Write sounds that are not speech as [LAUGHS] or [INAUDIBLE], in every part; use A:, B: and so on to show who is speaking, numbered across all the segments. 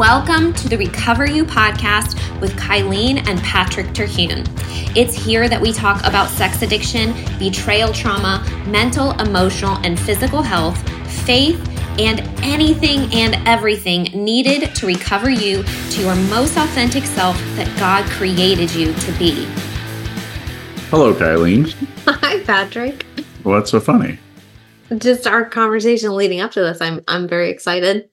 A: Welcome to the RecoverU podcast with Kylene and Patrick Terhune. It's here that we talk about sex addiction, betrayal trauma, mental, emotional, and physical health, faith, and anything and everything needed to recover you to your most authentic self that God created you to be.
B: Hello, Kylene.
A: Hi, Patrick.
B: What's so funny?
A: Just our conversation leading up to this. I'm I'm very excited.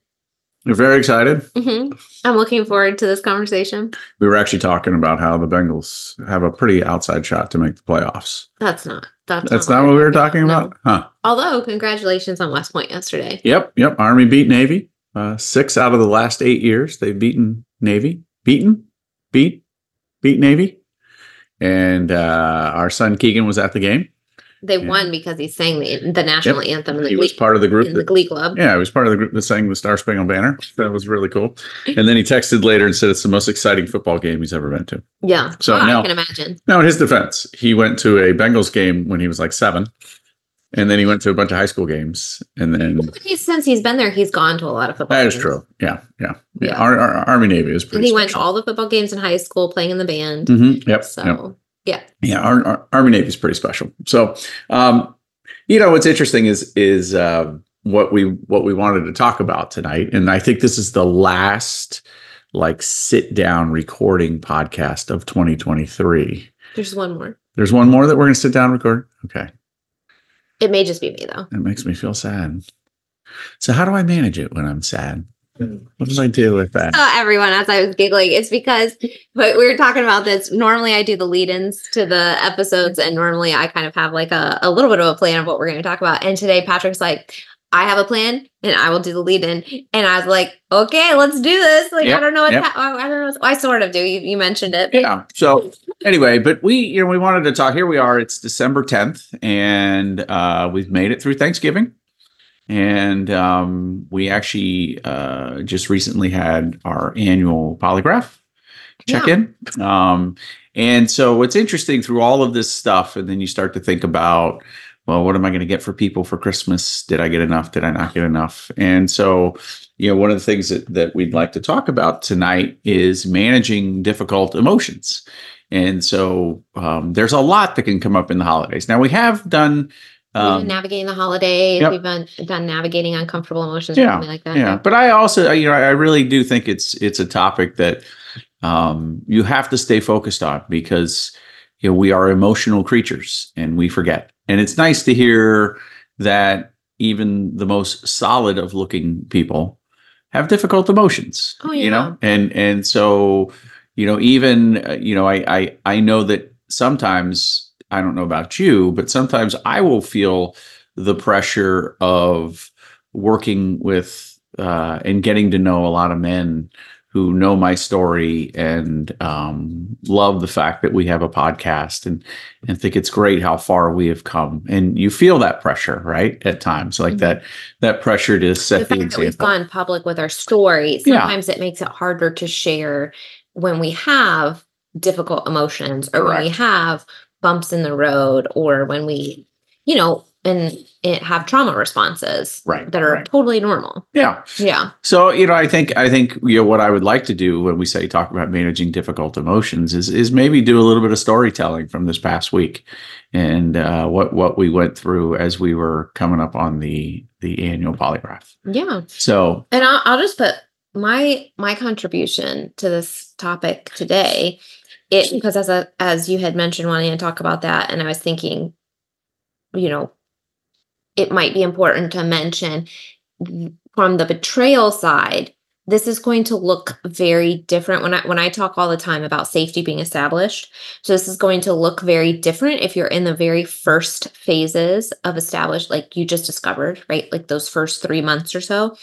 B: You're very excited.
A: Mm-hmm. I'm looking forward to this conversation.
B: We were actually talking about how the Bengals have a pretty outside shot to make the playoffs.
A: That's not. That's,
B: That's not what we were talking about, huh?
A: Although, congratulations on West Point yesterday.
B: Yep, yep. Army beat Navy. Uh, six out of the last eight years they've beaten Navy. Beaten, beat, beat Navy. And uh, our son Keegan was at the game.
A: They
B: Yeah.
A: won because he sang the, the national anthem in the,
B: He
A: glee,
B: was part of the group
A: in the Glee Club.
B: Yeah, he was part of the group that sang the Star Spangled Banner. That was really cool. And then he texted later and said it's the most exciting football game he's ever been to.
A: Yeah.
B: So
A: Oh,
B: now-
A: I can imagine.
B: Now, in his defense, he went to a Bengals game when he was like seven, and then he went to a bunch of high school games, and then
A: He's, since he's been there, he's gone to a lot of football.
B: that is true. Yeah, yeah, yeah.
A: Yeah.
B: Our, our Army Navy is
A: And
B: pretty.
A: he went to all the football games in high school, playing in the band.
B: Mhm, Yep.
A: So
B: yep. Yeah, our, our Army Navy is pretty special. So, um, you know, what's interesting is is uh, what we what we wanted to talk about tonight, and I think this is the last like sit down recording podcast of 2023.
A: there's one more.
B: There's one more that we're going to sit down and record. Okay.
A: It may just be me though.
B: it makes me feel sad. So how do I manage it when I'm sad? What do I do with that?
A: Uh, everyone, as I was giggling, it's because but we were talking about this. Normally, I do the lead-ins to the episodes, and normally I kind of have like a, a little bit of a plan of what we're going to talk about. And today, Patrick's like, "I have a plan, and I will do the lead-in." And I was like, "Okay, let's do this." Like, I don't know what
B: yep.
A: that, I don't know. I sort of do. You, you mentioned it.
B: Yeah. So anyway, but we, you know, we wanted to talk. Here we are. It's December 10th, and uh, we've made it through Thanksgiving. And um, we actually uh, just recently had our annual polygraph check in. Um, and so what's interesting through all of this stuff, and then you start to think about, well, what am I going to get for people for Christmas? Did I get enough? Did I not get enough? And so, you know, one of the things that, that we'd like to talk about tonight is managing difficult emotions. And so um, there's a lot that can come up in the holidays. Now we have done. Um,
A: navigating the holidays.
B: yep.
A: We've been done navigating uncomfortable emotions, or
B: Yeah,
A: something like that.
B: yeah but i also you know i really do think it's it's a topic that um you have to stay focused on because you know we are emotional creatures and we forget and it's nice to hear that even the most solid of looking people have difficult emotions
A: Oh, yeah.
B: you know and and so you know even uh, you know i i i know that sometimes i don't know about you but sometimes i will feel the pressure of working with uh, and getting to know a lot of men who know my story and um, love the fact that we have a podcast and and think it's great how far we have come. And you feel that pressure, right? At times, like
A: Mhm.
B: that that pressure to set the,
A: fact that we've gone public with our story,
B: Yeah.
A: sometimes it makes it harder to share when we have difficult emotions or when we have bumps in the road or when we, you know, and it have trauma responses
B: Right,
A: that are
B: right.
A: totally normal.
B: Yeah.
A: Yeah.
B: So you know, I think I think you know what I would like to do when we say talk about managing difficult emotions is is maybe do a little bit of storytelling from this past week and uh, what what we went through as we were coming up on the the annual polygraph.
A: Yeah.
B: So
A: And I'll, I'll just put my my contribution to this topic today it because as a as you had mentioned wanting to talk about that and i was thinking you know it might be important to mention from the betrayal side this is going to look very different when I when I talk all the time about safety being established. So this is going to look very different if you're in the very first phases of established, like you just discovered, right? Like those first three months or so,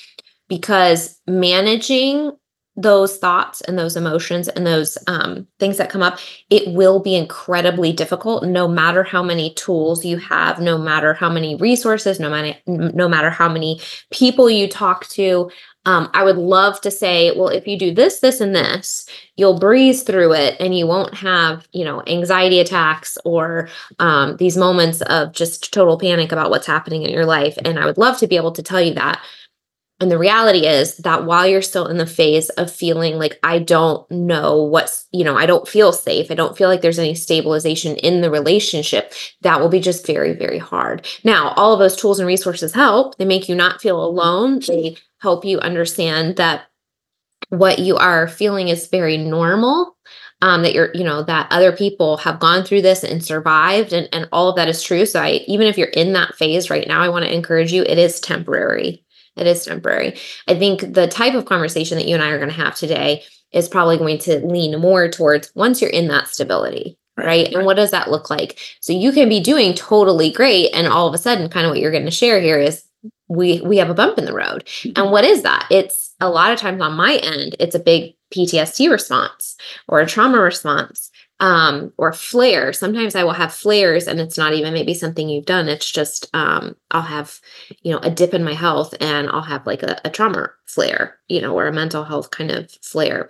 A: because managing those thoughts and those emotions and those um, things that come up, it will be incredibly difficult. No matter how many tools you have, no matter how many resources, no matter no matter how many people you talk to. Um, I would love to say, well, if you do this, this, and this, you'll breeze through it, and you won't have, you know, anxiety attacks or um, these moments of just total panic about what's happening in your life. And I would love to be able to tell you that And the reality is that while you're still in the phase of feeling like I don't know what's, you know, I don't feel safe, I don't feel like there's any stabilization in the relationship, that will be just very, very hard. Now, all of those tools and resources help. They make you not feel alone. They help you understand that what you are feeling is very normal um, that you're, you know, that other people have gone through this and survived, and, and all of that is true. So, I, even if you're in that phase right now, I want to encourage you, it is temporary. It is temporary. I think the type of conversation that you and I are going to have today is probably going to lean more towards once you're in that stability, right. right? And what does that look like? So, you can be doing totally great, and all of a sudden, kind of what you're going to share here is we we have a bump in the road. Mm-hmm. And what is that? It's a lot of times on my end, it's a big PTSD response or a trauma response um, or flare. Sometimes I will have flares and it's not even maybe something you've done. It's just um, I'll have, you know, a dip in my health and I'll have like a, a trauma flare, you know, or a mental health kind of flare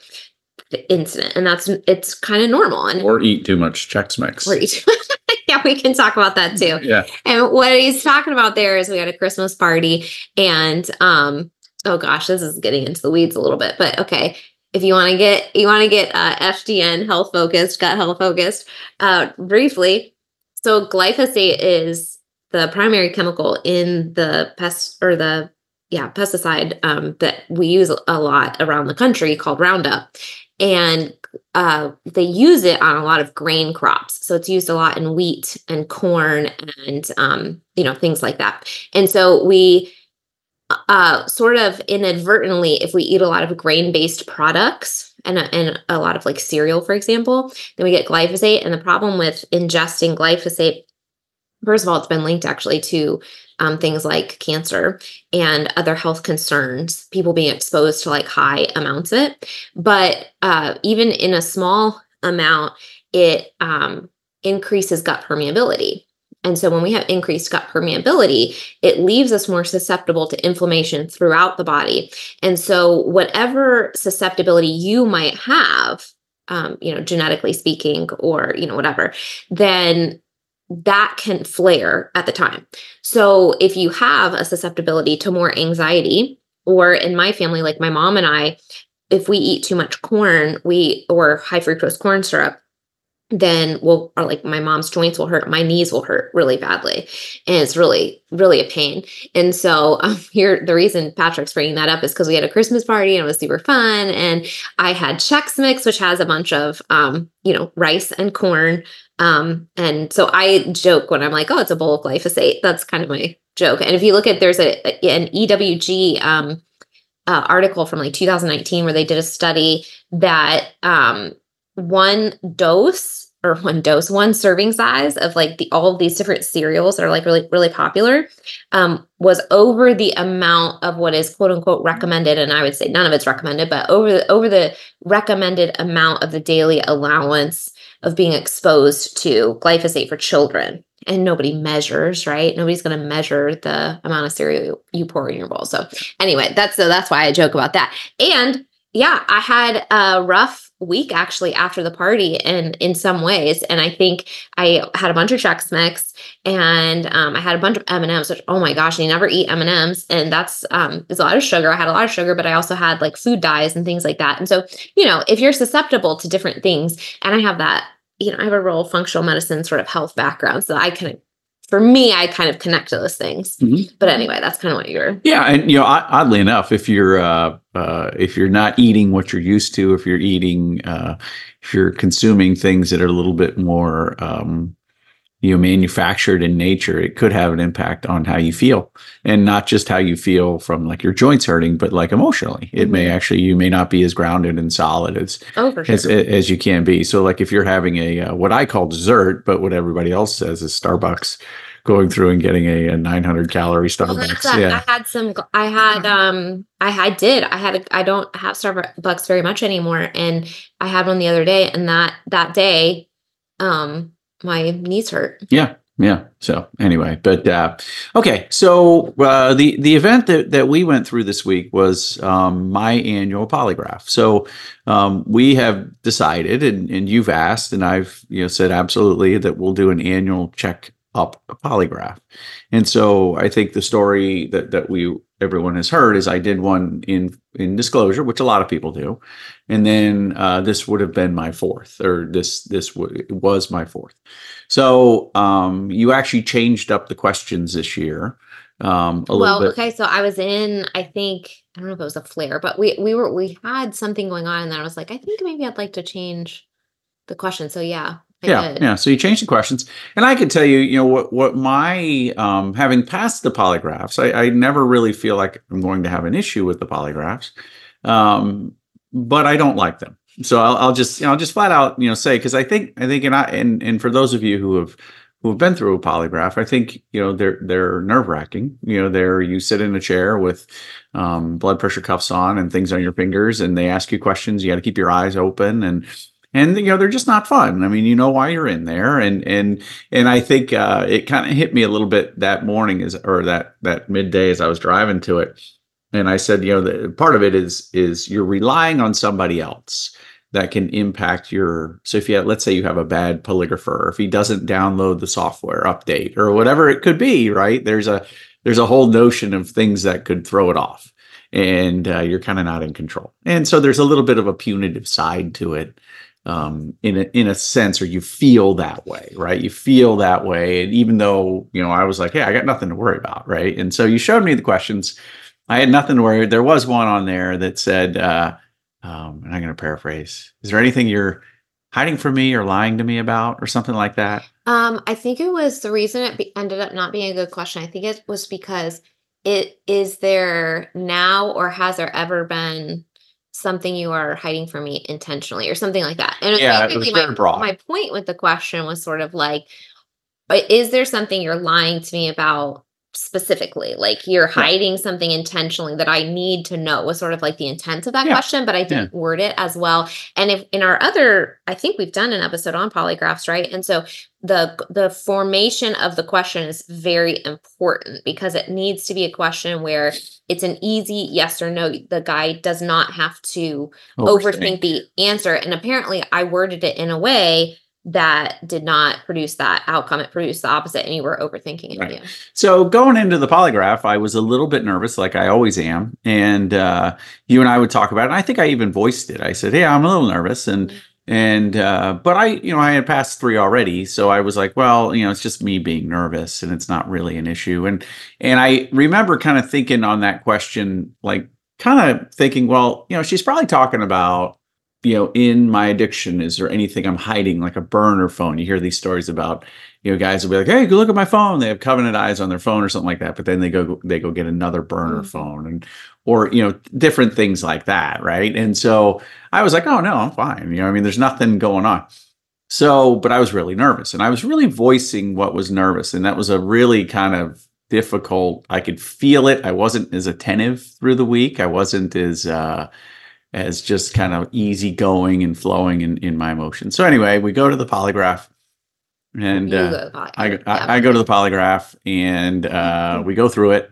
A: incident. And that's it's kind of normal. And
B: or eat too much Chex Mix. Or eat [LAUGHS]
A: yeah, we can talk about that too.
B: Yeah.
A: And what he's talking about there is we had a Christmas party and um oh gosh, this is getting into the weeds a little bit, but okay. If you want to get you want to get uh, FDN health focused, gut health focused, uh, briefly. So glyphosate is the primary chemical in the pest or the yeah pesticide um, that we use a lot around the country called Roundup, and uh, they use it on a lot of grain crops. So it's used a lot in wheat and corn and um, you know things like that. And so we uh, sort of inadvertently, if we eat a lot of grain based products and a, and a lot of like cereal, for example, then we get glyphosate. And the problem with ingesting glyphosate, first of all, it's been linked actually to um, things like cancer and other health concerns, people being exposed to like high amounts of it. But uh, even in a small amount, it um, increases gut permeability. And so when we have increased gut permeability, it leaves us more susceptible to inflammation throughout the body. And so whatever susceptibility you might have, um, you know, genetically speaking, or you know, whatever, then that can flare at the time. So if you have a susceptibility to more anxiety, or in my family, like my mom and I, if we eat too much corn, we or high fructose corn syrup, then will or like my mom's joints will hurt my knees will hurt really badly and it's really really a pain. And so [LAUGHS] um, here the reason patrick's bringing that up is because we had a christmas party and it was super fun and i had chex mix which has a bunch of um, you know rice and corn um, and so i joke when i'm like oh it's a bowl of glyphosate. That's kind of my joke. And if you look at there's a an ewg um, uh, article from like 2019 where they did a study that um, one dose or one dose, one serving size of like the all of these different cereals that are like really, really popular um, was over the amount of what is quote unquote recommended. And I would say none of it's recommended, but over the over the recommended amount of the daily allowance of being exposed to glyphosate for children. And nobody measures, right? Nobody's going to measure the amount of cereal you pour in your bowl. So anyway, that's so that's why I joke about that. And yeah, I had a rough week actually after the party and in some ways. And i think i had a bunch of Chex Mix and um, i had a bunch of m&ms which oh my gosh you never eat m&ms and that's um, it's a lot of sugar. I had a lot of sugar but i also had like food dyes and things like that. And so you know if you're susceptible to different things and i have that you know i have a real functional medicine sort of health background so i can for me, I kind of connect to those things. Mm-hmm. But anyway, that's kind of what you're.
B: Yeah, and you know, oddly enough, if you're uh, uh, if you're not eating what you're used to, if you're eating, uh, if you're consuming things that are a little bit more, um, you know, manufactured in nature, it could have an impact on how you feel, and not just how you feel from like your joints hurting, but like emotionally, it mm-hmm. may actually you may not be as grounded and solid as oh, sure. as as you can be. So, like if you're having a uh, what I call dessert, but what everybody else says is Starbucks going through and getting a, a 900 calorie Starbucks.
A: Well, yeah. I had some, I had, um, I had, did, I had, a, I don't have Starbucks very much anymore. And I had one the other day and that, that day, um, my knees hurt.
B: Yeah. Yeah. So anyway, but uh, okay. So uh, the the event that that we went through this week was um, my annual polygraph. So um, we have decided, and, and you've asked, and I've you know said absolutely that we'll do an annual check up a polygraph. And so I think the story that that we everyone has heard is I did one in in disclosure, which a lot of people do, and then uh, this would have been my fourth, or this this w- was my fourth. So um, you actually changed up the questions this year. Um, a
A: well,
B: little bit.
A: okay, so I was in, I think, I don't know if it was a flare, but we we were we had something going on and then I was like, I think maybe I'd like to change the question. So yeah,
B: yeah yeah so you change the questions. And i can tell you you know what what my um having passed the polygraphs i i never really feel like i'm going to have an issue with the polygraphs um but i don't like them. So i'll, I'll just you know, i'll just flat out you know say because i think i think and i and and for those of you who have who have been through a polygraph i think you know they're they're nerve-wracking. You know they're you sit in a chair with um, blood pressure cuffs on and things on your fingers and they ask you questions. You got to keep your eyes open and and you know they're just not fun. I mean, you know why you're in there, and and and I think uh, it kind of hit me a little bit that morning, as or that that midday as I was driving to it, and I said, you know, the part of it is is you're relying on somebody else that can impact your. So if you have, let's say you have a bad polygrapher, if he doesn't download the software update or whatever it could be, right? There's a there's a whole notion of things that could throw it off and uh, you're kind of not in control. And so there's a little bit of a punitive side to it um, in a, in a sense, or you feel that way, right? You feel that way, and even though you know, I was like, "Hey, I got nothing to worry about," right? And so you showed me the questions. I had nothing to worry. There was one on there that said, uh, um, and I'm going to paraphrase: "Is there anything you're hiding from me or lying to me about, or something like that?"
A: Um, I think it was the reason it be- ended up not being a good question. I think it was because it is there now or has there ever been something you are hiding from me intentionally or something like that. And
B: Yeah, it was very
A: my,
B: broad.
A: my point with the question was sort of like, but is there something you're lying to me about specifically? Like you're hiding something intentionally that I need to know was sort of like the intent of that
B: Yeah.
A: question, but I didn't word it as well. And if in our other, I think we've done an episode on polygraphs, right? And so the the formation of the question is very important because it needs to be a question where it's an easy yes or no. The guy does not have to overthink the answer. And apparently, I worded it in a way that did not produce that outcome. It produced the opposite, and you were overthinking it.
B: Right.
A: Yeah.
B: So going into the polygraph, I was a little bit nervous, like I always am. And uh, you and I would talk about it. And I think I even voiced it. I said, "Hey, I'm a little nervous," and and uh, but I, you know, I had passed three already, so I was like, well, you know, it's just me being nervous, and it's not really an issue. And and I remember kind of thinking on that question, like kind of thinking, well, you know, she's probably talking about you know, in my addiction, is there anything I'm hiding, like a burner phone? You hear these stories about, you know, guys will be like, "Hey, go look at my phone." They have covenant eyes on their phone or something like that, but then they go they go get another burner
A: Mhm.
B: phone and or you know different things like that, right? And so I was like, "Oh no, I'm fine." You know, I mean, there's nothing going on. So, but I was really nervous, and I was really voicing what was nervous, and that was a really kind of difficult. I could feel it. I wasn't as attentive through the week. I wasn't as uh, as just kind of easygoing and flowing in, in my emotions. So anyway, we go to the polygraph, and uh,
A: go.
B: I,
A: Yeah.
B: I I go to the polygraph, and uh, [LAUGHS] we go through it,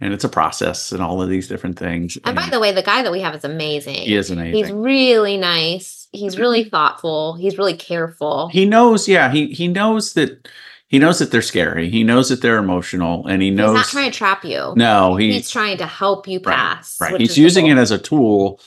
B: and it's a process and all of these different things.
A: And by the way, the guy that we have is amazing.
B: he is amazing.
A: He's really nice. He's really thoughtful. He's really careful.
B: he knows, yeah, he he knows that he knows that they're scary. He knows that they're emotional, and he knows He's
A: not trying to trap you.
B: no, he
A: he's trying to help you pass.
B: right.
A: which
B: He's using it as a tool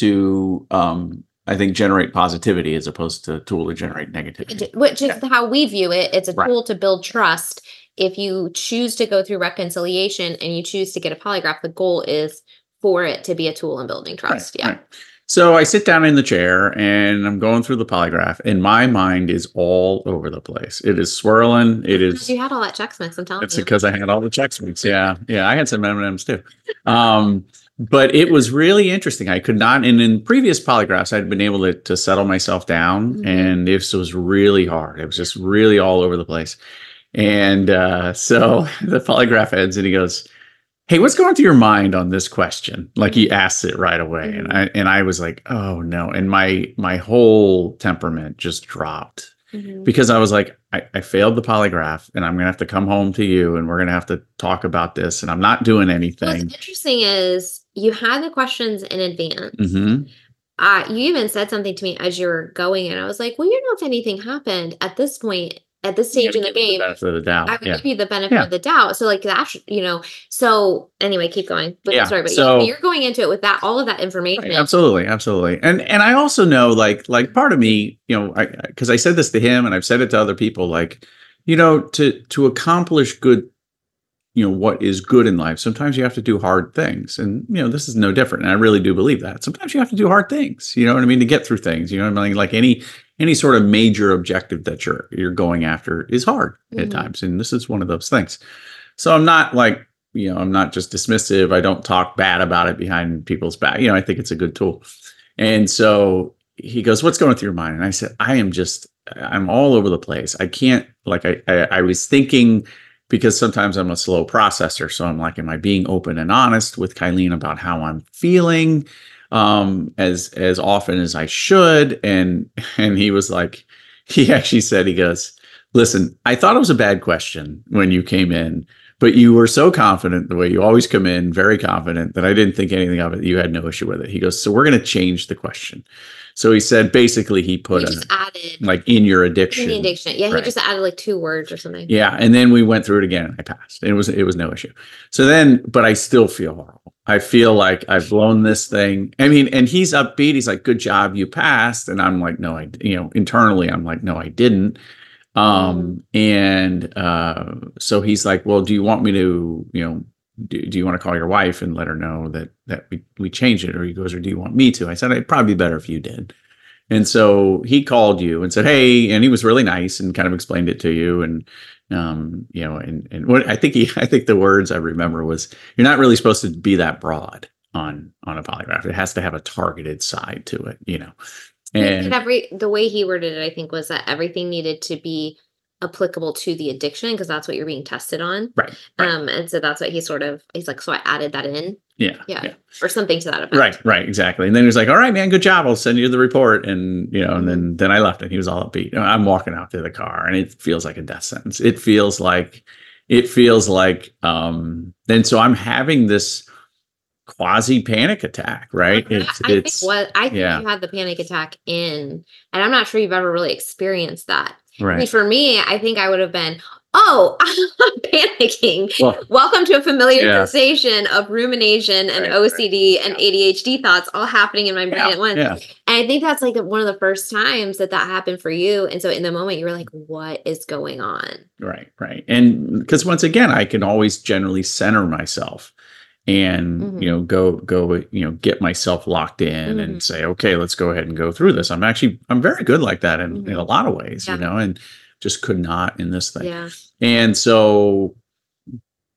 B: to, um, I think, generate positivity as opposed to a tool to generate negativity.
A: which is how we view it. It's a
B: Right.
A: tool to build trust. If you choose to go through reconciliation and you choose to get a polygraph, the goal is for it to be a tool in building trust.
B: Right,
A: yeah.
B: right. So I sit down in the chair and I'm going through the polygraph, and my mind is all over the place. It is swirling. It is.
A: Because
B: is.
A: You had all that Chex Mix, I'm telling
B: It's
A: you.
B: because I had all the check sweets. Yeah, yeah. I had some M and M's too. Um, but it was really interesting. I could not. And in previous polygraphs, I'd been able to, to settle myself down,
A: Mhm.
B: and this was really hard. It was just really all over the place. And uh, so [LAUGHS] the polygraph ends, and he goes, "Hey, what's going through your mind on this question?" Like he asks it right away, and I and I was like, "Oh no!" And my my whole temperament just dropped
A: Mhm.
B: because I was like, I, I failed the polygraph and I'm gonna have to come home to you and we're gonna have to talk about this and I'm not doing anything.
A: What's interesting is you had the questions in advance.
B: hmm
A: Uh, you even said something to me as you were going, and I was like, "Well, you know, if anything happened at this point, at this stage in the game,
B: the doubt.
A: I would
B: yeah.
A: give you the benefit
B: Yeah.
A: of the doubt. So like that, you know. So anyway, keep going. But
B: Yeah,
A: sorry, but
B: so-
A: you're going into it with that all of that information.
B: Right, absolutely absolutely and and i also know like like part of me you know i because I, said this to him and i've said it to other people like you know to to accomplish good you know what is good in life sometimes you have to do hard things. And you know this is no different and i really do believe that. Sometimes you have to do hard things you know what i mean to get through things you know what i mean? Like any any sort of major objective that you're you're going after is hard at
A: Mhm.
B: times and this is one of those things. So i'm not like you know i'm not just dismissive i don't talk bad about it behind people's back you know i think it's a good tool. And so he goes what's going through your mind? And i said i am just i'm all over the place. I can't like i i, I was thinking because sometimes i'm a slow processor. So i'm like am i being open and honest with kylene about how i'm feeling um as as often as i should? And [LAUGHS] and he was like [LAUGHS] he actually said he goes listen i thought it was a bad question when you came in but you were so confident the way you always come in very confident that i didn't think anything of it. You had no issue with it. He goes so we're going to change the question so he said basically he
A: he
B: put a,
A: added
B: like in your
A: in
B: addiction
A: the addiction. Yeah,
B: Right.
A: he just added like two words or something.
B: yeah, and then we went through it again and I passed. It was it was no issue. So then, but I still feel horrible. I feel like I've blown this thing. I mean, and he's upbeat. He's like, "Good job, you passed." And I'm like, "No, I." You know, internally, I'm like, "No, I didn't." Um, and uh, so he's like, "Well, do you want me to, you know, do, do you want to call your wife and let her know that that we we changed it?" Or he goes, "Or do you want me to?" I said, "It'd probably be better if you did." And so he called you and said, "Hey," and he was really nice and kind of explained it to you and um you know and and what i think he [LAUGHS] i think the words i remember was you're not really supposed to be that broad on on a polygraph it has to have a targeted side to it you know
A: And
B: and
A: every the way he worded it, I think, was that everything needed to be applicable to the addiction because that's what you're being tested on.
B: right right
A: Um, and so that's what he sort of he's like, so I added that in
B: yeah
A: yeah. or something to that effect.
B: right right exactly and then he was like all right man good job i'll send you the report and you know and then then i left and he was all upbeat i'm walking out to the car and it feels like a death sentence it feels like it feels like um and so i'm having this quasi panic attack right it's
A: I
B: it's
A: think what I think
B: yeah.
A: you had the panic attack in, and I'm not sure you've ever really experienced that. I mean, for me, I think I would have been, oh, [LAUGHS] I'm panicking.
B: well
A: Welcome to a familiar
B: Yeah.
A: sensation of rumination and
B: Right, right.
A: OCD and ADHD thoughts all happening in my brain
B: yeah,
A: at once.
B: yeah
A: And I think that's like one of the first times that that happened for you. And so in the moment, you were like, what is going on?
B: Right, right. And because once again, I can always generally center myself and
A: Mhm.
B: you know go go you know get myself locked in
A: Mhm.
B: and say okay let's go ahead and go through this i'm actually i'm very good like that in, in a lot of ways
A: Yeah.
B: you know and just could not in this thing
A: Yeah.
B: and so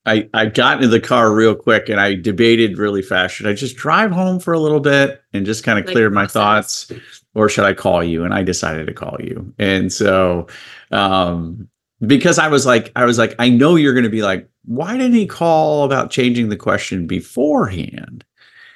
B: I I got into the car real quick and I debated really fast. Should I just drive home for a little bit and just kind of
A: Like
B: clear my thoughts, or should I call you? And I decided to call you. And so um because I was like, I was like, I know you're gonna be like, why didn't he call about changing the question beforehand?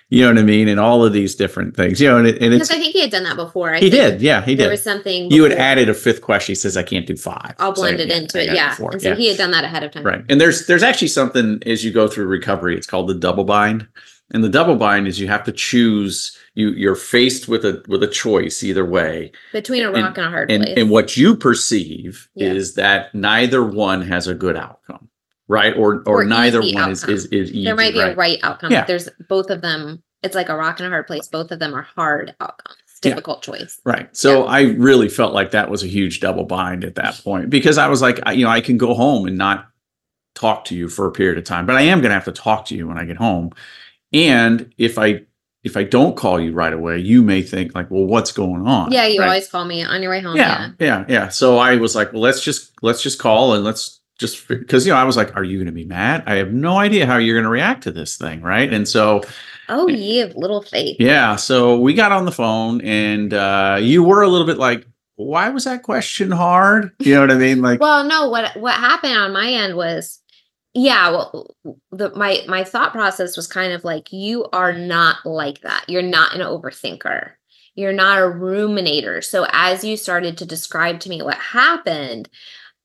B: You know what I mean? And all of these different things, you know, and, it, and
A: Because I think he had done that before. I
B: he did, yeah, he did.
A: There was something.
B: You had added a fifth question. He says I can't do five.
A: I'll
B: So,
A: blend it
B: yeah,
A: into it. Yeah.
B: before,
A: And so
B: yeah.
A: he had done that ahead of time.
B: Right. And there's there's actually something as you go through recovery, it's called the double bind. And the double bind is you have to choose you you're faced with a with a choice either way.
A: Between a
B: And-
A: rock and, a hard
B: And
A: place.
B: and what you perceive
A: Yeah.
B: is that neither one has a good outcome. Right? Or or,
A: Or
B: neither one is,
A: outcome.
B: is is easy.
A: there might be
B: right?
A: a right outcome.
B: Yeah.
A: There's both of them. It's like a rock and a hard place. Both of them are hard outcomes.
B: Yeah.
A: Difficult choice.
B: Right. So I really felt like that was a huge double bind at that point because I was like, I- you know, I can go home and not talk to you for a period of time, but I am going to have to talk to you when I get home. And if I if I don't call you right away, you may think like, well, what's going on?
A: Yeah, you
B: Right?
A: always call me on your way home.
B: yeah, yeah, yeah. So I was like, well, let's just let's just call and let's just because you know I was like, are you going to be mad? I have no idea how you're going to react to this thing, right? And so
A: Oh, ye of little faith.
B: yeah, so we got on the phone and uh you were a little bit like, why was that question hard? You know what I mean? Like
A: Well, no, what what happened on my end was yeah, well the my my thought process was kind of like you are not like that. You're not an overthinker. You're not a ruminator. So as you started to describe to me what happened,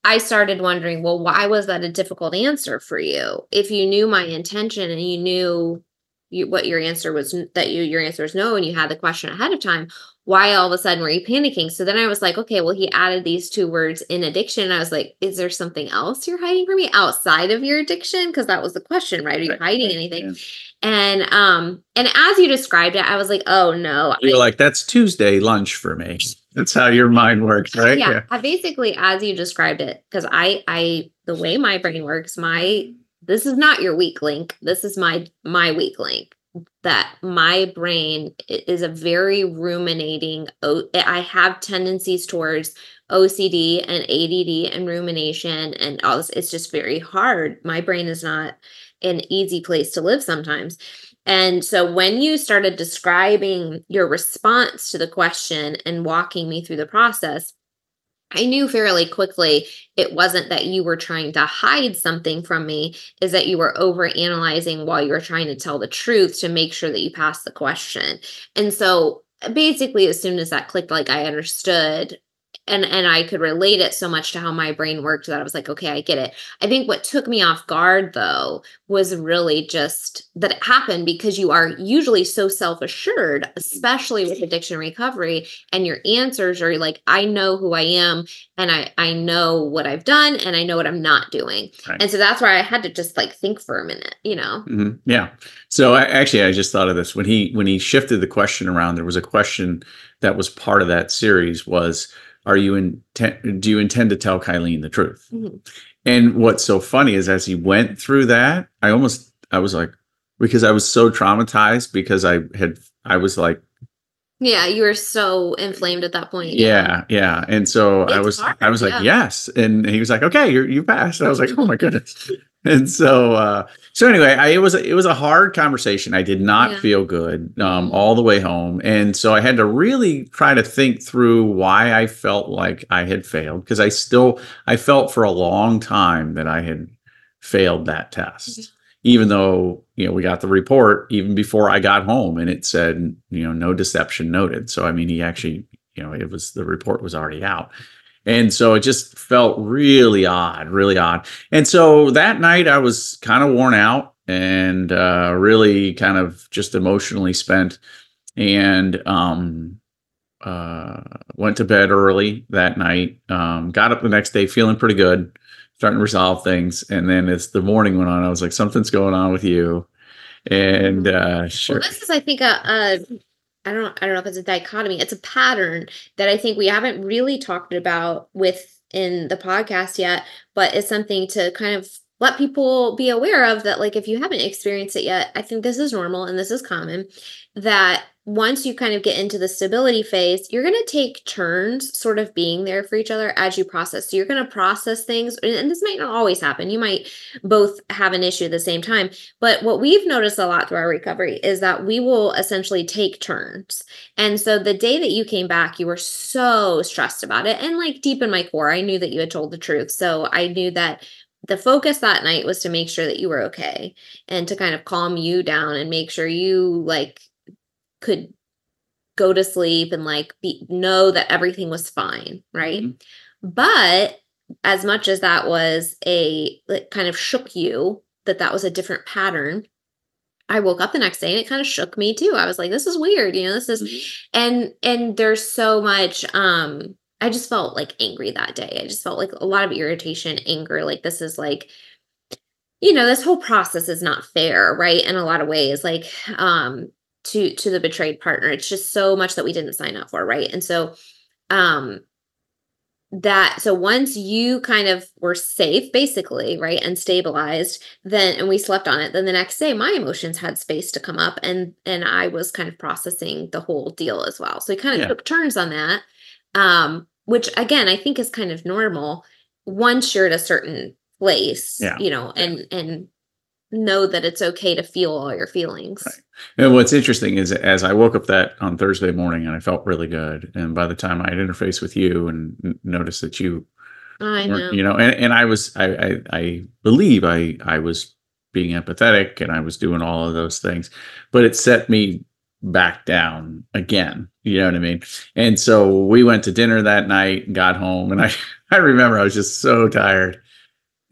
A: I started wondering, well, why was that a difficult answer for you? If you knew my intention and you knew you, what your answer was that you your answer was no and you had the question ahead of time why all of a sudden were you panicking? So then i was like okay well he added these two words in addiction. I was like is there something else you're hiding from me outside of your addiction? Because that was the question right? Are you hiding anything? yeah. and um and as you described it i was like oh no
B: you're I, like that's tuesday lunch for me. [LAUGHS] That's how your mind works right?
A: Yeah, yeah. I basically as you described it because i i the way my brain works my this is not your weak link. This is my my weak link that my brain is a very ruminating i have tendencies towards ocd and add and rumination and all this. It's just very hard. My brain is not an easy place to live sometimes. And so when you started describing your response to the question and walking me through the process I knew fairly quickly it wasn't that you were trying to hide something from me, is that you were over analyzing while you were trying to tell the truth to make sure that you passed the question. And so basically, as soon as that clicked, like I understood and and I could relate it so much to how my brain worked that I was like, okay, I get it. I think what took me off guard though was really just that it happened because you are usually so self-assured, especially with addiction recovery, and your answers are like, I know who I am and I I know what I've done and I know what I'm not doing. Right. And so that's why I had to just like think for a minute, you know.
B: Mm-hmm. Yeah. So I, actually I just thought of this when he when he shifted the question around, there was a question that was part of that series was are you intent do you intend to tell Kylene the truth? Mm-hmm. And what's so funny is as he went through that, I almost I was like because I was so traumatized because I had I was like
A: yeah, you were so inflamed at that point.
B: Yeah, yeah. And so it's I was hard, I was like, yeah. yes. And he was like, okay, you you passed. And I was like, oh my goodness. and so uh so anyway I, it was it was a hard conversation i did not yeah. feel good um mm-hmm. all the way home and so i had to really try to think through why i felt like i had failed because i still i felt for a long time that i had failed that test mm-hmm. Even though you know we got the report even before i got home and it said you know no deception noted so i mean he actually you know it was the report was already out and so it just felt really odd, really odd. And so that night I was kind of worn out and uh, really kind of just emotionally spent and um, uh, went to bed early that night. Um, got up the next day feeling pretty good, starting to resolve things. And then as the morning went on, I was like, something's going on with you. And uh, sure.
A: Well, this is, I think, a, a I don't I don't know if it's a dichotomy. It's a pattern that I think we haven't really talked about with in the podcast yet, but it's something to kind of let people be aware of that like if you haven't experienced it yet, I think this is normal and this is common that once you kind of get into the stability phase, you're going to take turns sort of being there for each other as you process. So you're going to process things, and this might not always happen. You might both have an issue at the same time. But what we've noticed a lot through our recovery is that we will essentially take turns. And so the day that you came back, you were so stressed about it. And like deep in my core, I knew that you had told the truth. So I knew that the focus that night was to make sure that you were okay and to kind of calm you down and make sure you like could go to sleep and like be know that everything was fine, right? Mm-hmm. But as much as that was a it kind of shook you that that was a different pattern, I woke up the next day and it kind of shook me too. I was like, this is weird, you know, this is mm-hmm. and and there's so much um I just felt like angry that day. I just felt like a lot of irritation, anger, like this is like you know, this whole process is not fair, right? In a lot of ways. Like um to to the betrayed partner it's just so much that we didn't sign up for right and so um that so once you kind of were safe basically right and stabilized then and we slept on it then the next day my emotions had space to come up and and i was kind of processing the whole deal as well so we kind of yeah. took turns on that um which again i think is kind of normal once you're at a certain place yeah. you know and and know that it's okay to feel all your feelings. Right.
B: And what's interesting is as I woke up that on Thursday morning and I felt really good. And by the time I had interfaced with you and noticed that you,
A: I know,
B: you know, and, and I was, I, I, I believe I, I was being empathetic and I was doing all of those things, but it set me back down again. You know what I mean? And so we went to dinner that night and got home and I, [LAUGHS] I remember I was just so tired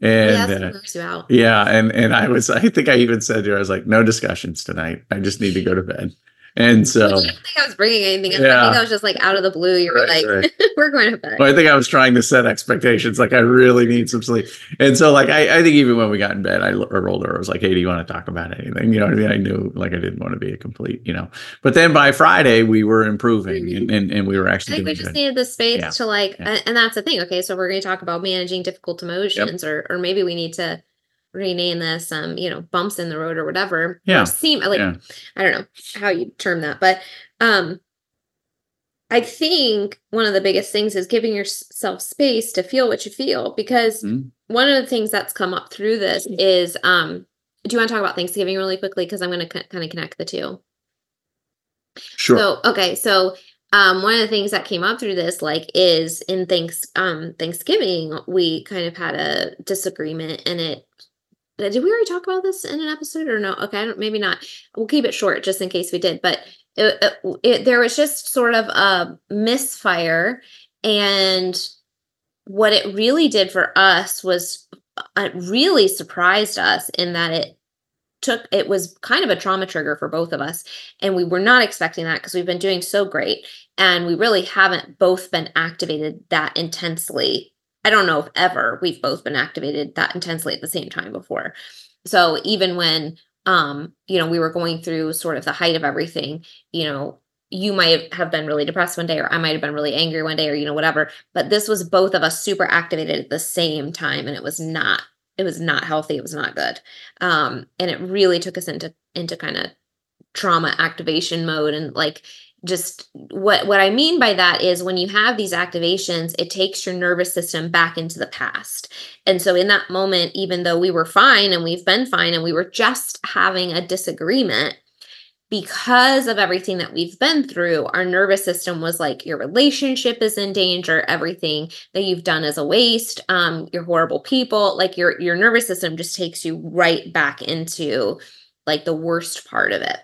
B: And
A: yeah,
B: uh,
A: wears you out.
B: yeah, and and I was I think I even said to her I was like no discussions tonight. I just need to go to bed. And [LAUGHS] so
A: I don't think I was bringing anything up. I
B: Yeah.
A: think I was just like out of the blue. You were
B: Right,
A: like,
B: right. [LAUGHS]
A: "We're going to bed."
B: Well, I think I was trying to set expectations. Like I really need some sleep, and so like I, I think even when we got in bed, I rolled her. I was like, "Hey, do you want to talk about anything?" You know what I mean? I knew like I didn't want to be a complete, you know. But then by Friday, we were improving, mm-hmm. and and, and we were
A: I
B: actually
A: think we just
B: good.
A: needed the space
B: Yeah.
A: to like,
B: Yeah.
A: and, and that's the thing. Okay, so we're going to talk about managing difficult emotions, or or maybe we need to rename this, um, you know, bumps in the road or whatever.
B: Yeah.
A: Or seem like
B: Yeah.
A: I don't know how you term that, but um, I think one of the biggest things is giving yourself space to feel what you feel because
B: Mhm.
A: one of the things that's come up through this is um. Do you want to talk about Thanksgiving really quickly? Because I'm going to kind of connect the two.
B: Sure.
A: So okay, so um one of the things that came up through this like is in thanks um Thanksgiving we kind of had a disagreement and it did we already talk about this in an episode or no? Okay, I don't, maybe not. We'll keep it short just in case we did. But it, it, it, there was just sort of a misfire, and what it really did for us was uh, really surprised us in that it took it was kind of a trauma trigger for both of us and we were not expecting that because we've been doing so great and we really haven't both been activated that intensely i don't know if ever we've both been activated that intensely at the same time before. So even when um you know we were going through sort of the height of everything you know you might have been really depressed one day or i might have been really angry one day or you know whatever but this was both of us super activated at the same time and it was not it was not healthy it was not good. Um and it really took us into into kind of trauma activation mode and like just what what i mean by that is when you have these activations it takes your nervous system back into the past and so in that moment even though we were fine and we've been fine and we were just having a disagreement because of everything that we've been through, our nervous system was like, your relationship is in danger, everything that you've done is a waste, um, you're horrible people. Like your your nervous system just takes you right back into like the worst part of it.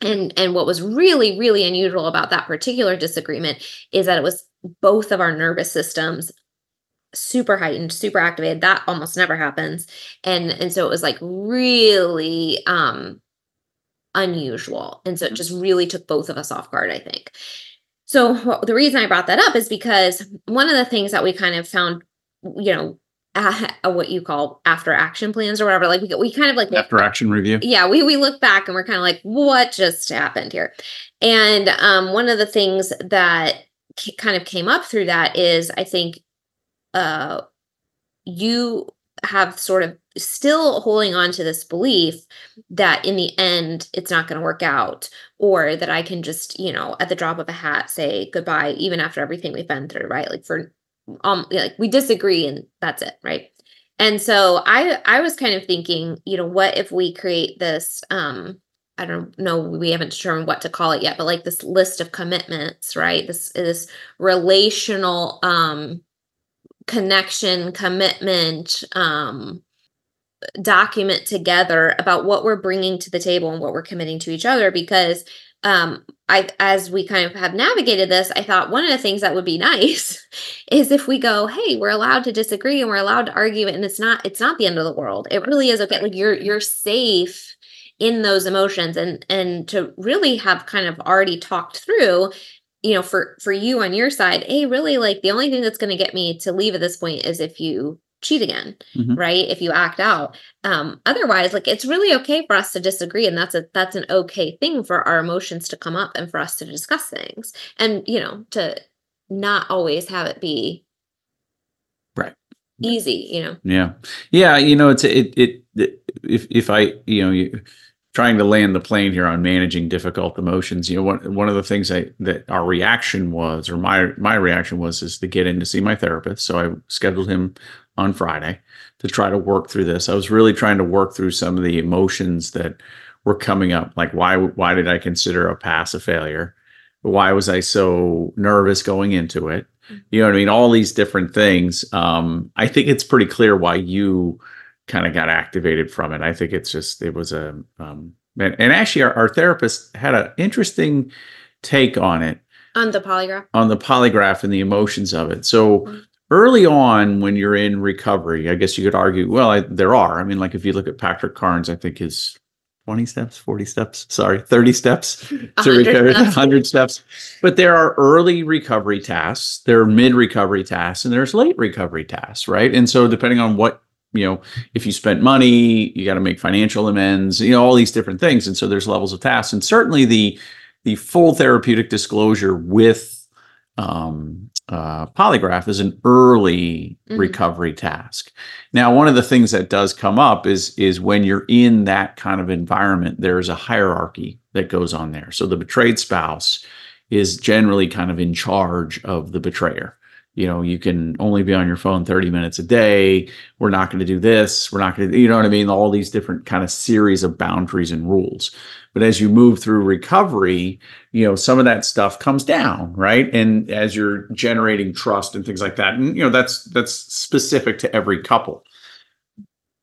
A: And and what was really, really unusual about that particular disagreement is that it was both of our nervous systems super heightened super activated that almost never happens and and so it was like really um unusual. And so it just really took both of us off guard, I think. So the reason I brought that up is because one of the things that we kind of found, you know, uh, what you call after action plans or whatever, like we, we kind of like
B: After action review.
A: yeah we we look back and we're kind of like what just happened here? And um one of the things that k- kind of came up through that is i think uh you have sort of still holding on to this belief that in the end it's not going to work out or that i can just you know at the drop of a hat say goodbye even after everything we've been through right? Like for um like we disagree and that's it right? And so i i was kind of thinking you know what if we create this um i don't know we haven't determined what to call it yet but like this list of commitments right? This this relational um connection commitment um document together about what we're bringing to the table and what we're committing to each other because um i as we kind of have navigated this i thought one of the things that would be nice [LAUGHS] is if we go hey we're allowed to disagree and we're allowed to argue and it's not it's not the end of the world. It really is okay like you're you're safe in those emotions and and to really have kind of already talked through you know for for you on your side hey really like the only thing that's going to get me to leave at this point is if you cheat again
B: Mhm.
A: right if you act out um otherwise like it's really okay for us to disagree and that's a that's an okay thing for our emotions to come up and for us to discuss things and you know to not always have it be
B: Right.
A: easy you know
B: Yeah, yeah. You know, it's it it, it if if I you know you, trying to land the plane here on managing difficult emotions. You know, one one of the things I that our reaction was, or my my reaction was, is to get in to see my therapist. So I scheduled him on Friday to try to work through this. I was really trying to work through some of the emotions that were coming up, like why why did I consider a pass a failure? Why was I so nervous going into it? You know what I mean? All these different things. Um, I think it's pretty clear why you kind of got activated from it. I think it's just it was a um, and, and actually our, our therapist had an interesting take on it
A: on the polygraph
B: on the polygraph and the emotions of it. So early on when you're in recovery, I guess you could argue, well, I, there are. I mean, like if you look at Patrick Carnes, I think his 20 steps, 40 steps, sorry, 30 steps [LAUGHS] to
A: 100
B: recover,
A: steps.
B: 100 steps. But there are early recovery tasks, there are mid recovery tasks, and there's late recovery tasks, right? And so depending on what, you know, if you spent money, you got to make financial amends, you know, all these different things. And so there's levels of tasks. And certainly the the full therapeutic disclosure with um, uh, polygraph is an early
A: Mhm.
B: recovery task. Now, one of the things that does come up is is when you're in that kind of environment, there's a hierarchy that goes on there. So the betrayed spouse is generally kind of in charge of the betrayer. You know, you can only be on your phone 30 minutes a day. We're not going to do this. We're not going to, you know what I mean? All these different kind of series of boundaries and rules. But as you move through recovery, you know, some of that stuff comes down, right? And as you're generating trust and things like that, and you know, that's that's specific to every couple.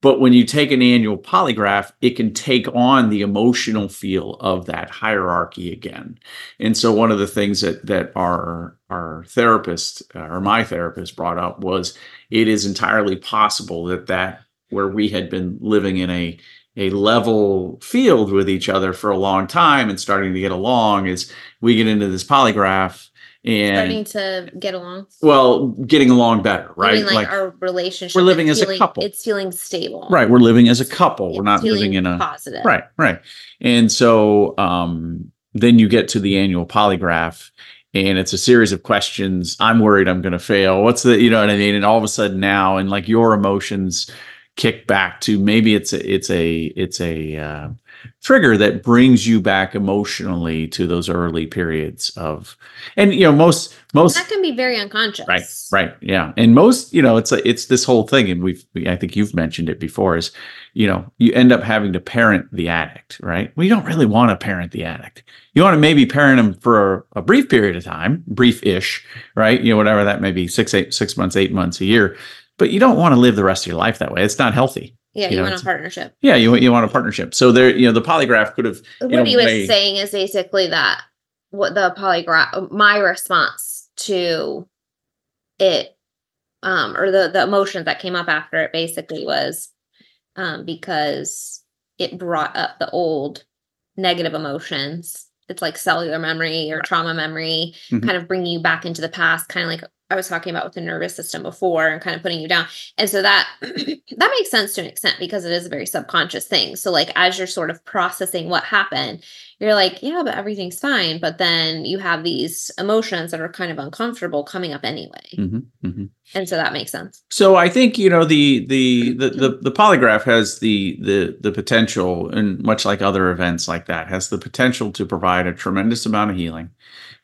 B: But when you take an annual polygraph, it can take on the emotional feel of that hierarchy again. And so one of the things that that our our therapist uh, or my therapist brought up was it is entirely possible that that where we had been living in a a level field with each other for a long time and starting to get along is we get into this polygraph and
A: Starting to get along.
B: well getting along better right?
A: I mean, like, our relationship.
B: we're living as a couple.
A: It's feeling stable.
B: right we're living as a couple we're not living in a
A: positive.
B: Right, right. And so um, then you get to the annual polygraph and it's a series of questions. I'm worried I'm going to fail. What's the, you know what I mean? And all of a sudden now, and like your emotions kick back to maybe it's a, it's a, it's a uh, trigger that brings you back emotionally to those early periods of, and you know, most, most,
A: That can be very unconscious.
B: Right, right, yeah, and most, you know, it's a, it's this whole thing, and we've, we, I think you've mentioned it before, is, you know, you end up having to parent the addict, right? Well, you don't really want to parent the addict. You want to maybe parent them for a, a brief period of time, brief-ish, right? You know, whatever that may be, six, eight, six months, eight months, a year, but you don't want to live the rest of your life that way. It's not healthy.
A: Yeah,
B: You
A: you,
B: know,
A: want a partnership.
B: Yeah, you you want a partnership. So there, you know, the polygraph could have,
A: What he was
B: way-
A: saying is basically that what the polygraph, my response to it, um, or the the emotions that came up after it, basically was, um, because it brought up the old negative emotions. It's like cellular memory or trauma memory,
B: Mhm.
A: kind of bringing you back into the past, kind of like I was talking about with the nervous system before, and kind of putting you down. And so that [CLEARS THROAT] that makes sense to an extent because it is a very subconscious thing. So like as you're sort of processing what happened, you're like, yeah, but everything's fine. But then you have these emotions that are kind of uncomfortable coming up anyway.
B: Mhm, mhm.
A: And so that makes sense.
B: So I think you know the the the the, the polygraph has the the the potential, and much like other events like that, has the potential to provide a tremendous amount of healing.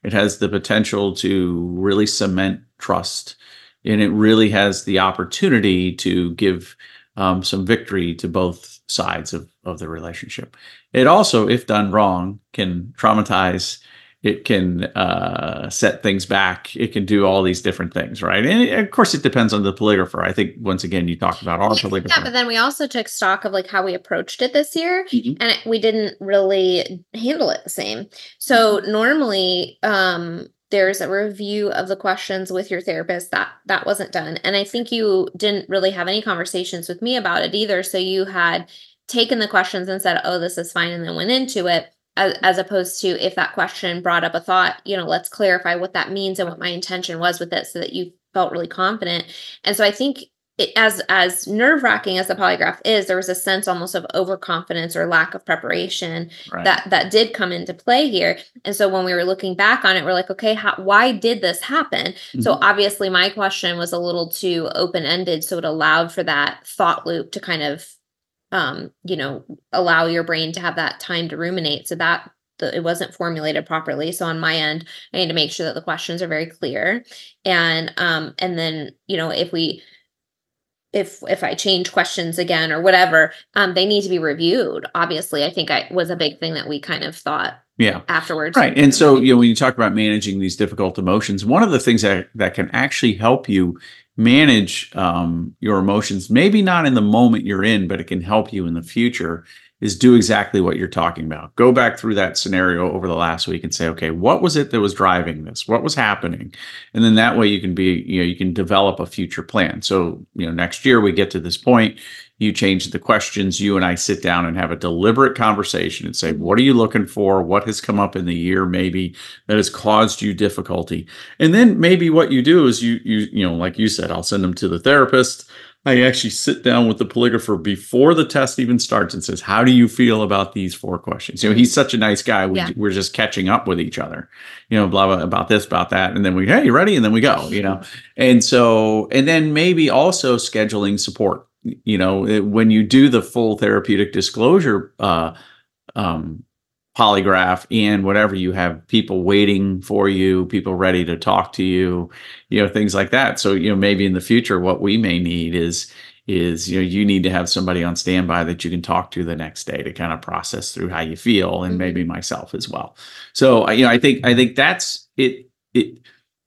B: It has the potential to really cement trust, and it really has the opportunity to give um, some victory to both sides of of the relationship. It also, if done wrong, can traumatize it can uh, set things back. It can do all these different things, right? And it- of course, it depends on the polygrapher. I think once again, you talked about our polygrapher.
A: yeah, but then we also took stock of like how we approached it this year.
B: Mhm.
A: and it, we didn't really handle it the same. So normally um there's a review of the questions with your therapist that that wasn't done. And I think you didn't really have any conversations with me about it either. So you had taken the questions and said oh this is fine and then went into it as, as opposed to if that question brought up a thought you know let's clarify what that means and what my intention was with it so that you felt really confident. And so I think it, as as nerve wracking as the polygraph is, there was a sense almost of overconfidence or lack of preparation
B: right.
A: that that did come into play here. And so when we were looking back on it, we're like, okay, how, why did this happen? So
B: Mhm.
A: obviously, my question was a little too open ended, so it allowed for that thought loop to kind of, um, you know, allow your brain to have that time to ruminate. So that the, it wasn't formulated properly. So on my end, I need to make sure that the questions are very clear, and um, and then you know if we if if I change questions again or whatever, um, they need to be reviewed. Obviously, I think I was a big thing that we kind of thought
B: yeah.
A: afterwards.
B: Right. And so, you know, when you talk about managing these difficult emotions, one of the things that, that can actually help you manage um, your emotions, maybe not in the moment you're in, but it can help you in the future, is do exactly what you're talking about. Go back through that scenario over the last week and say, okay, what was it that was driving this? What was happening? And then that way you can be, you know, you can develop a future plan. So, you know, next year we get to this point, you change the questions, you and I sit down and have a deliberate conversation and say, what are you looking for? What has come up in the year maybe that has caused you difficulty? And then maybe what you do is you you you know, like you said, I'll send them to the therapist I actually sit down with the polygrapher before the test even starts and says, "How do you feel about these four questions?" You know, he's such a nice guy. We, yeah. We're just catching up with each other, you know, blah blah about this, about that, and then we, hey, you ready? And then we go, you know, and so, and then maybe also scheduling support. You know, when you do the full therapeutic disclosure uh, um, polygraph and whatever you have people waiting for you people ready to talk to you you know things like that. So you know maybe in the future what we may need is is you know you need to have somebody on standby that you can talk to the next day to kind of process through how you feel and mm-hmm. maybe myself as well. So you know i think i think that's it it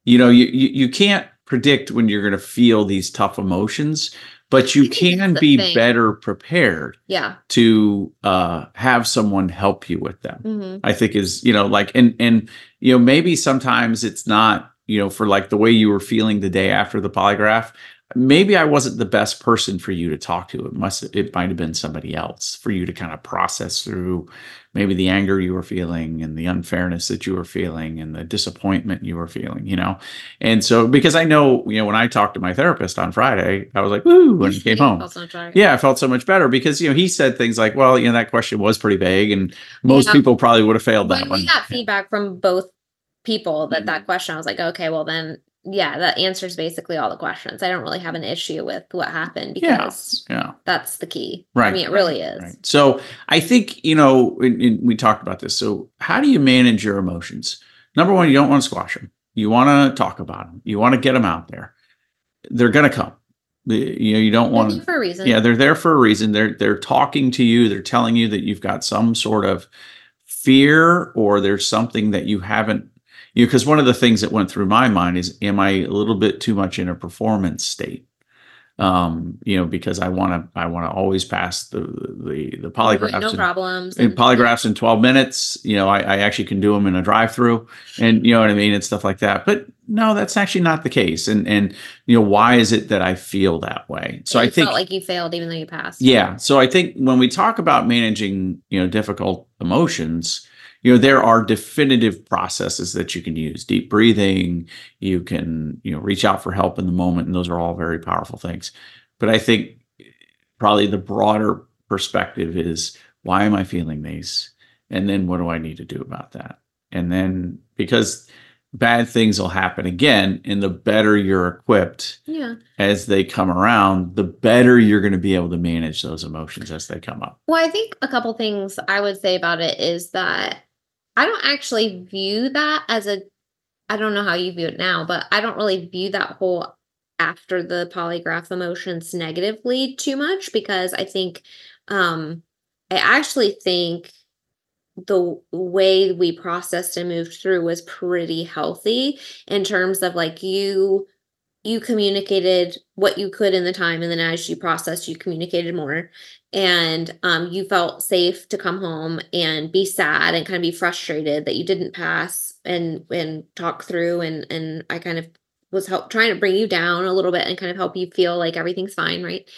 B: you know you you, you can't predict when you're going to feel these tough emotions but you can be thing. better prepared
A: yeah
B: to uh have someone help you with them mm-hmm. i think is you know like and and you know maybe sometimes it's not you know for like the way you were feeling the day after the polygraph maybe I wasn't the best person for you to talk to. It must it might have been somebody else for you to kind of process through maybe the anger you were feeling and the unfairness that you were feeling and the disappointment you were feeling, you know. And so because I know, you know, when I talked to my therapist on Friday, I was like, ooh, when he came [LAUGHS] home. yeah, I felt so much better because you know he said things like, well, you know, that question was pretty vague and most yeah. people probably would have failed that
A: when
B: one.
A: We got feedback from both people that mm-hmm. that question i was like okay well then yeah, that answers basically all the questions. I don't really have an issue with what happened because yeah, yeah. that's the key.
B: Right.
A: I mean, it really is.
B: Right. So I think, you know, in, in, we talked about this. So, how do you manage your emotions? Number one, you don't want to squash them. You want to talk about them. You want to get them out there. They're going to come. You know, you don't want to.
A: For a reason.
B: Yeah, they're there for a reason. They're they're talking to you. They're telling you that you've got some sort of fear or there's something that you haven't you know, because one of the things that went through my mind is, am I a little bit too much in a performance state? Um, you know, because I want to, I want to always pass the the the polygraphs.
A: No and, problems.
B: And, polygraphs in twelve minutes. You know, I, I actually can do them in a drive-through, and you know what I mean, and stuff like that. But no, that's actually not the case. And and you know, why is it that I feel that way? So I think
A: like you failed even though you passed.
B: Yeah. So I think when we talk about managing, you know, difficult emotions you know there are definitive processes that you can use. Deep breathing you can you know reach out for help in the moment and those are all very powerful things. But i think probably the broader perspective is why am i feeling these? And then what do i need to do about that? And then because bad things will happen again and the better you're equipped
A: yeah.
B: as they come around the better you're going to be able to manage those emotions as they come up.
A: Well i think a couple things i would say about it is that I don't actually view that as a I don't know how you view it now, but I don't really view that whole after the polygraph emotions negatively too much because I think um I actually think the way we processed and moved through was pretty healthy in terms of like you you communicated what you could in the time and then as you processed you communicated more and um, you felt safe to come home and be sad and kind of be frustrated that you didn't pass and and talk through and and I kind of was help trying to bring you down a little bit and kind of help you feel like everything's fine, right?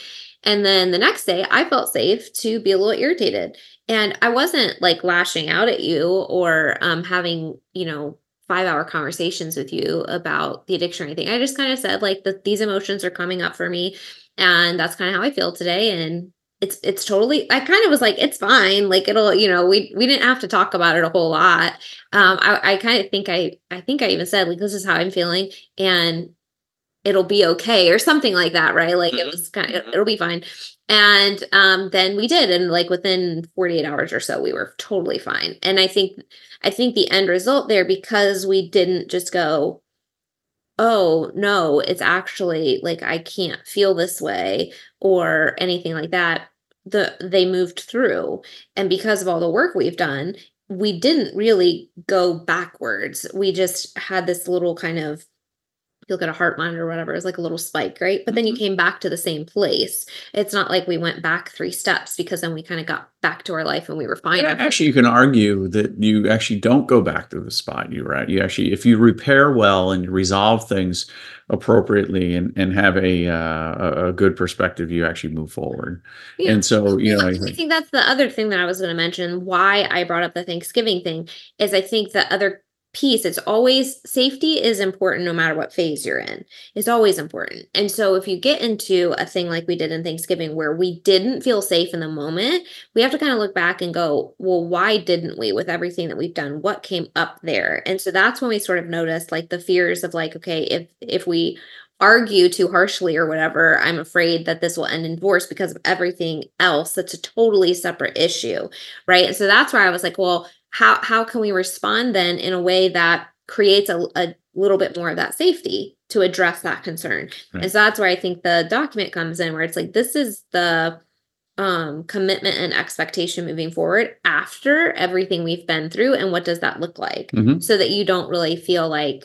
A: And then the next day I felt safe to be a little irritated. And I wasn't like lashing out at you or um having, you know, five hour conversations with you about the addiction or anything. I just kind of said like that these emotions are coming up for me and that's kind of how I feel today and it's it's totally i kind of was like it's fine. Like it'll you know we we didn't have to talk about it a whole lot. Um i, I kind of think i i think i even said like this is how i'm feeling and it'll be okay or something like that right? Like mm-hmm. it was kind of it'll be fine and um then we did and like within 48 hours or so we were totally fine. And i think i think the end result there because we didn't just go oh no it's actually like i can't feel this way or anything like that the they moved through. And because of all the work we've done we didn't really go backwards. We just had this little kind of you look at a heart monitor or whatever, it's like a little spike, right? But then you
B: Mhm.
A: came back to the same place. It's not like we went back three steps because then we kind of got back to our life and we were fine. After-
B: actually, you can argue that you actually don't go back to the spot you were at. You actually, if you repair well and resolve things appropriately and, and have a, uh, a good perspective, you actually move forward.
A: Yeah.
B: And so, you know, I
A: I
B: think,
A: think that's the other thing that I was going to mention. Why I brought up the Thanksgiving thing is I think the other piece, it's always safety is important no matter what phase you're in. It's always important. And so if you get into a thing like we did in Thanksgiving where we didn't feel safe in the moment, we have to kind of look back and go, well, why didn't we with everything that we've done? What came up there? And so that's when we sort of noticed like the fears of like, okay, if if we argue too harshly or whatever, I'm afraid that this will end in divorce because of everything else. That's a totally separate issue. Right. And so that's where I was like, well, how how can we respond then in a way that creates a, a little bit more of that safety to address that concern?
B: Right.
A: And so that's where I think the document comes in where it's like this is the um commitment and expectation moving forward after everything we've been through and what does that look like
B: Mhm.
A: so that you don't really feel like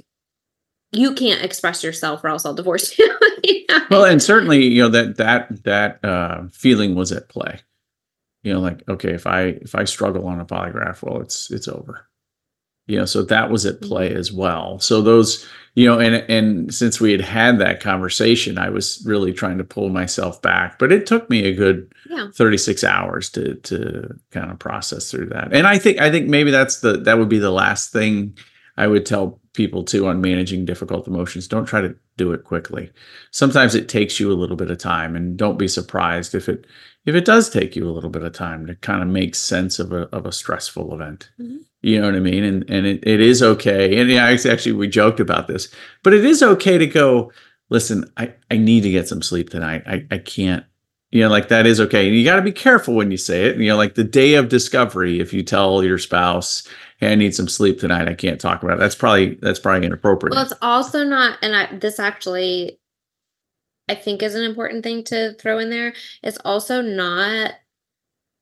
A: you can't express yourself or else I'll divorce [LAUGHS] you.
B: Well, and certainly, you know, that, that, that, uh, feeling was at play. You know, like, okay, if I, if I struggle on a polygraph, well, it's, it's over. You know, so that was at play mm-hmm. as well. So those, you know, and, and since we had had that conversation, I was really trying to pull myself back, but it took me a good,
A: yeah.
B: 36 hours to to kind of process through that and i think i think maybe that's the that would be the last thing i would tell people too on managing difficult emotions don't try to do it quickly. Sometimes it takes you a little bit of time and don't be surprised if it if it does take you a little bit of time to kind of make sense of a of a stressful event.
A: Mhm.
B: you know what i mean? And and it, it is okay. And yeah actually we joked about this but it is okay to go listen i i need to get some sleep tonight. I i can't you know like that is okay. And you got to be careful when you say it. You know like the day of discovery if you tell your spouse hey i need some sleep tonight i can't talk about it that's probably that's probably inappropriate
A: Well, it's also not, and I, this actually, I think, is an important thing to throw in there. It's also not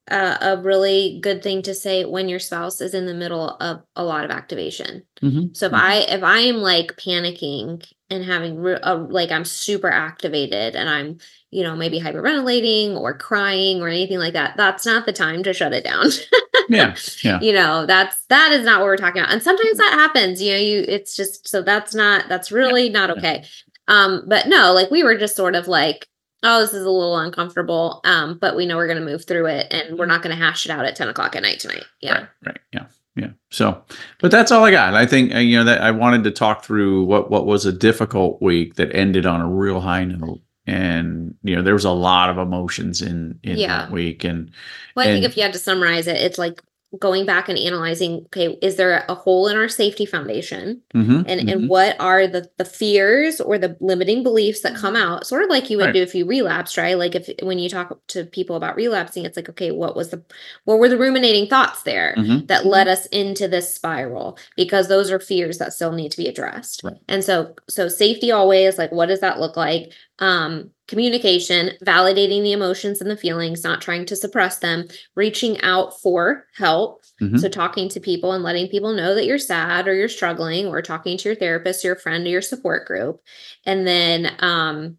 A: a, a really good thing to say when your spouse is in the middle of a lot of activation.
B: Mhm.
A: So if I if I am like panicking and having re- a, like I'm super activated and I'm you know maybe hyperventilating or crying or anything like that, that's not the time to shut it down. [LAUGHS]
B: yeah yeah
A: you know that's that is not what we're talking about and sometimes that happens you know you it's just so that's not that's really not okay um but no like we were just sort of like oh this is a little uncomfortable um but we know we're going to move through it and we're not going to hash it out at 10 o'clock at night tonight yeah
B: Right, right. Yeah. Yeah. So, but that's all I got. I think, uh, you know, that I wanted to talk through what, what was a difficult week that ended on a real high note. And, you know, there was a lot of emotions in, in
A: Yeah.
B: that week. And,
A: well i think if you had to summarize it it's like going back and analyzing okay is there a hole in our safety foundation
B: Mhm,
A: and
B: mhm.
A: and what are the the fears or the limiting beliefs that come out sort of like you would
B: Right.
A: do if you relapsed right like if when you talk to people about relapsing it's like okay what was the what were the ruminating thoughts there
B: Mhm.
A: that led us into this spiral because those are fears that still need to be addressed
B: Right.
A: and so so safety always like what does that look like um communication validating the emotions and the feelings not trying to suppress them reaching out for help.
B: Mhm.
A: so talking to people and letting people know that you're sad or you're struggling or talking to your therapist your friend or your support group. And then um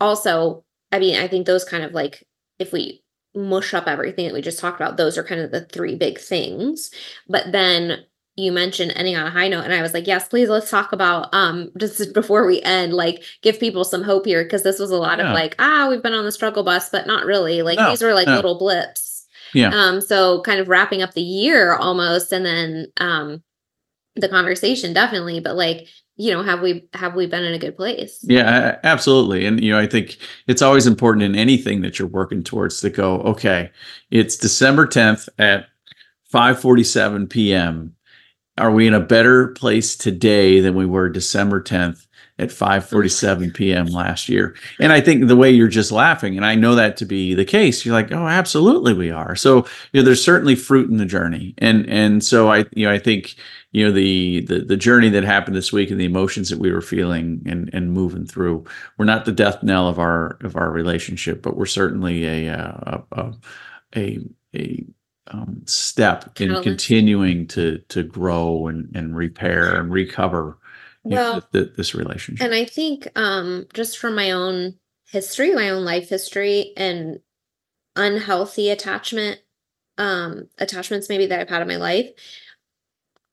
A: also i mean i think those kind of like if we mush up everything that we just talked about those are kind of the three big things. But then you mentioned ending on a high note and i was like yes please let's talk about um just [LAUGHS] before we end like give people some hope here because this was a lot
B: Yeah.
A: of like ah we've been on the struggle bus but not really like
B: No,
A: these were like
B: no.
A: little blips
B: Yeah.
A: um so kind of wrapping up the year almost and then um the conversation definitely but like you know have we have we been in a good place
B: Yeah, absolutely. And you know, I think it's always important in anything that you're working towards to go, okay, it's December 10th at 5:47 p.m. Are we in a better place today than we were December 10th at 5:47 p.m. last year? And I think the way you're just laughing and I know that to be the case, you're like, "Oh, absolutely we are." So, you know, there's certainly fruit in the journey. And and so I you know, I think you know the the the journey that happened this week and the emotions that we were feeling and and moving through we're not the death knell of our of our relationship but we're certainly a uh, a a, a, a um, step in
A: Catalyst.
B: continuing to to grow and and repair and recover you know, th- this relationship.
A: And I think um just from my own history, my own life history and unhealthy attachment um attachments maybe that I've had in my life,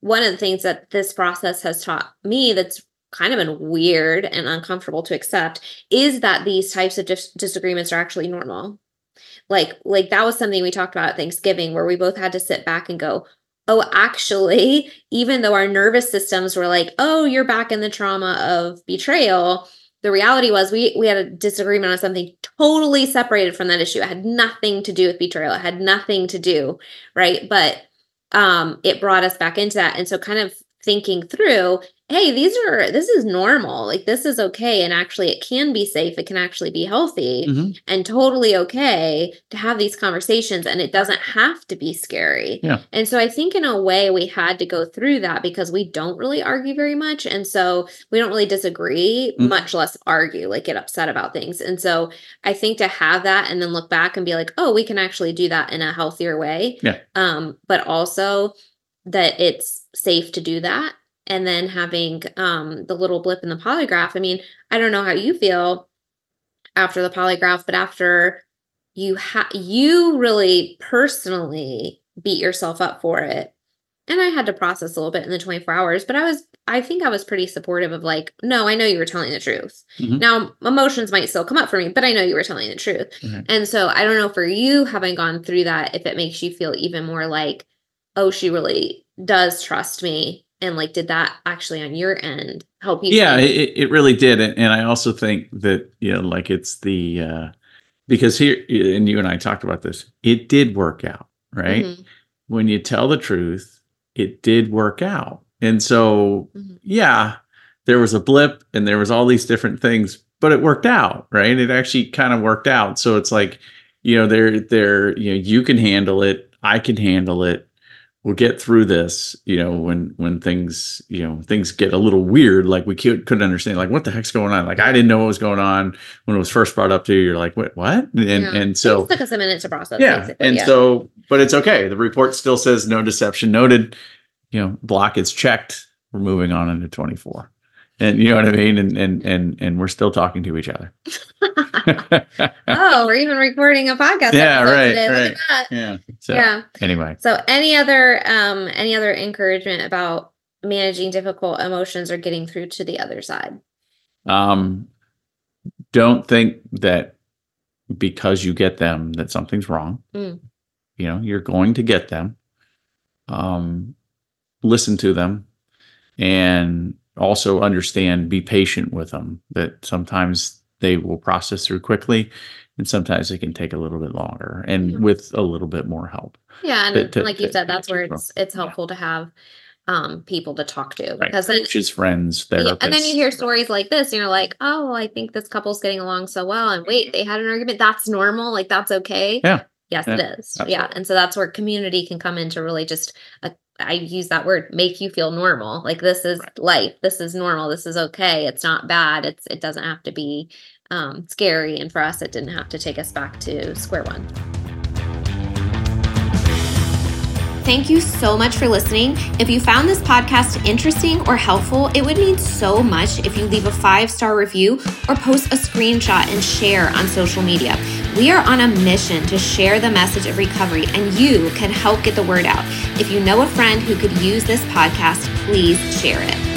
A: one of the things that this process has taught me that's kind of been weird and uncomfortable to accept is that these types of dis- disagreements are actually normal. Like like that was something we talked about at Thanksgiving where we both had to sit back and go, "Oh, actually, even though our nervous systems were like, "Oh, you're back in the trauma of betrayal," the reality was we we had a disagreement on something totally separated from that issue. It had nothing to do with betrayal. It had nothing to do, right? But um it brought us back into that. And so kind of thinking through, hey, these are this is normal. Like this is okay and actually it can be safe. It can actually be healthy
B: Mhm.
A: and totally okay to have these conversations and it doesn't have to be scary.
B: Yeah.
A: And so I think in a way we had to go through that because we don't really argue very much and so we don't really disagree,
B: Mhm.
A: much less argue, like get upset about things. And so I think to have that and then look back and be like, "Oh, we can actually do that in a healthier way."
B: Yeah.
A: Um but also that it's safe to do that and then having um the little blip in the polygraph. I mean, I don't know how you feel after the polygraph, but after you ha- you really personally beat yourself up for it. And I had to process a little bit in the 24 hours, but I was I think I was pretty supportive of like, no, I know you were telling the truth.
B: Mhm.
A: Now, emotions might still come up for me, but I know you were telling the truth.
B: Mhm.
A: And so I don't know for you having gone through that if it makes you feel even more like, oh, she really does trust me and like did that actually on your end help you
B: yeah
A: think-
B: it, it really did. And, and i also think that you know like it's the uh because here and you and i talked about this it did work out right?
A: Mhm,
B: when you tell the truth it did work out. And so
A: mhm.
B: yeah there was a blip and there was all these different things but it worked out right? It actually kind of worked out. So it's like you know there there you know you can handle it i can handle it we'll get through this you know when when things you know things get a little weird like we could, couldn't understand like what the heck's going on? Like i didn't know what was going on when it was first brought up to you. You're like what what? And
A: Yeah.
B: and
A: It
B: so
A: just took us a minute to process
B: yeah.
A: basically,
B: and
A: yeah.
B: so but it's okay. The report still says no deception noted. You know block is checked. We're moving on into 24 and you know what i mean and and and and we're still talking to each other [LAUGHS]
A: oh, we're even recording a podcast.
B: Yeah, right. Right. yeah so
A: Yeah.
B: anyway
A: So any other um any other encouragement about managing difficult emotions or getting through to the other side?
B: um don't think that because you get them that something's wrong
A: Mm.
B: you know you're going to get them um listen to them and also understand be patient with them that sometimes they will process through quickly and sometimes it can take a little bit longer and
A: Yeah.
B: with a little bit more help
A: Yeah, and
B: To- to-
A: like you
B: to-
A: said, that's where it's it's helpful to have um people to talk to
B: right
A: because then
B: coaches friends
A: yeah, and then you hear stories like this and you're like, "Oh, I think this couple's getting along so well." And wait, they had an argument. That's normal. Like that's okay.
B: Yeah.
A: Yes,
B: Yeah,
A: it is. Yeah, and so that's where community can come in to really just uh, I use that word, make you feel normal. Like this is
B: Right.
A: life. This is normal. This is okay. It's not bad. It's it doesn't have to be um, scary. And for us, it didn't have to take us back to square one. Thank you so much for listening. If you found this podcast interesting or helpful, it would mean so much if you leave a five star review or post a screenshot and share on social media. We are on a mission to share the message of recovery, and you can help get the word out. If you know a friend who could use this podcast, please share it.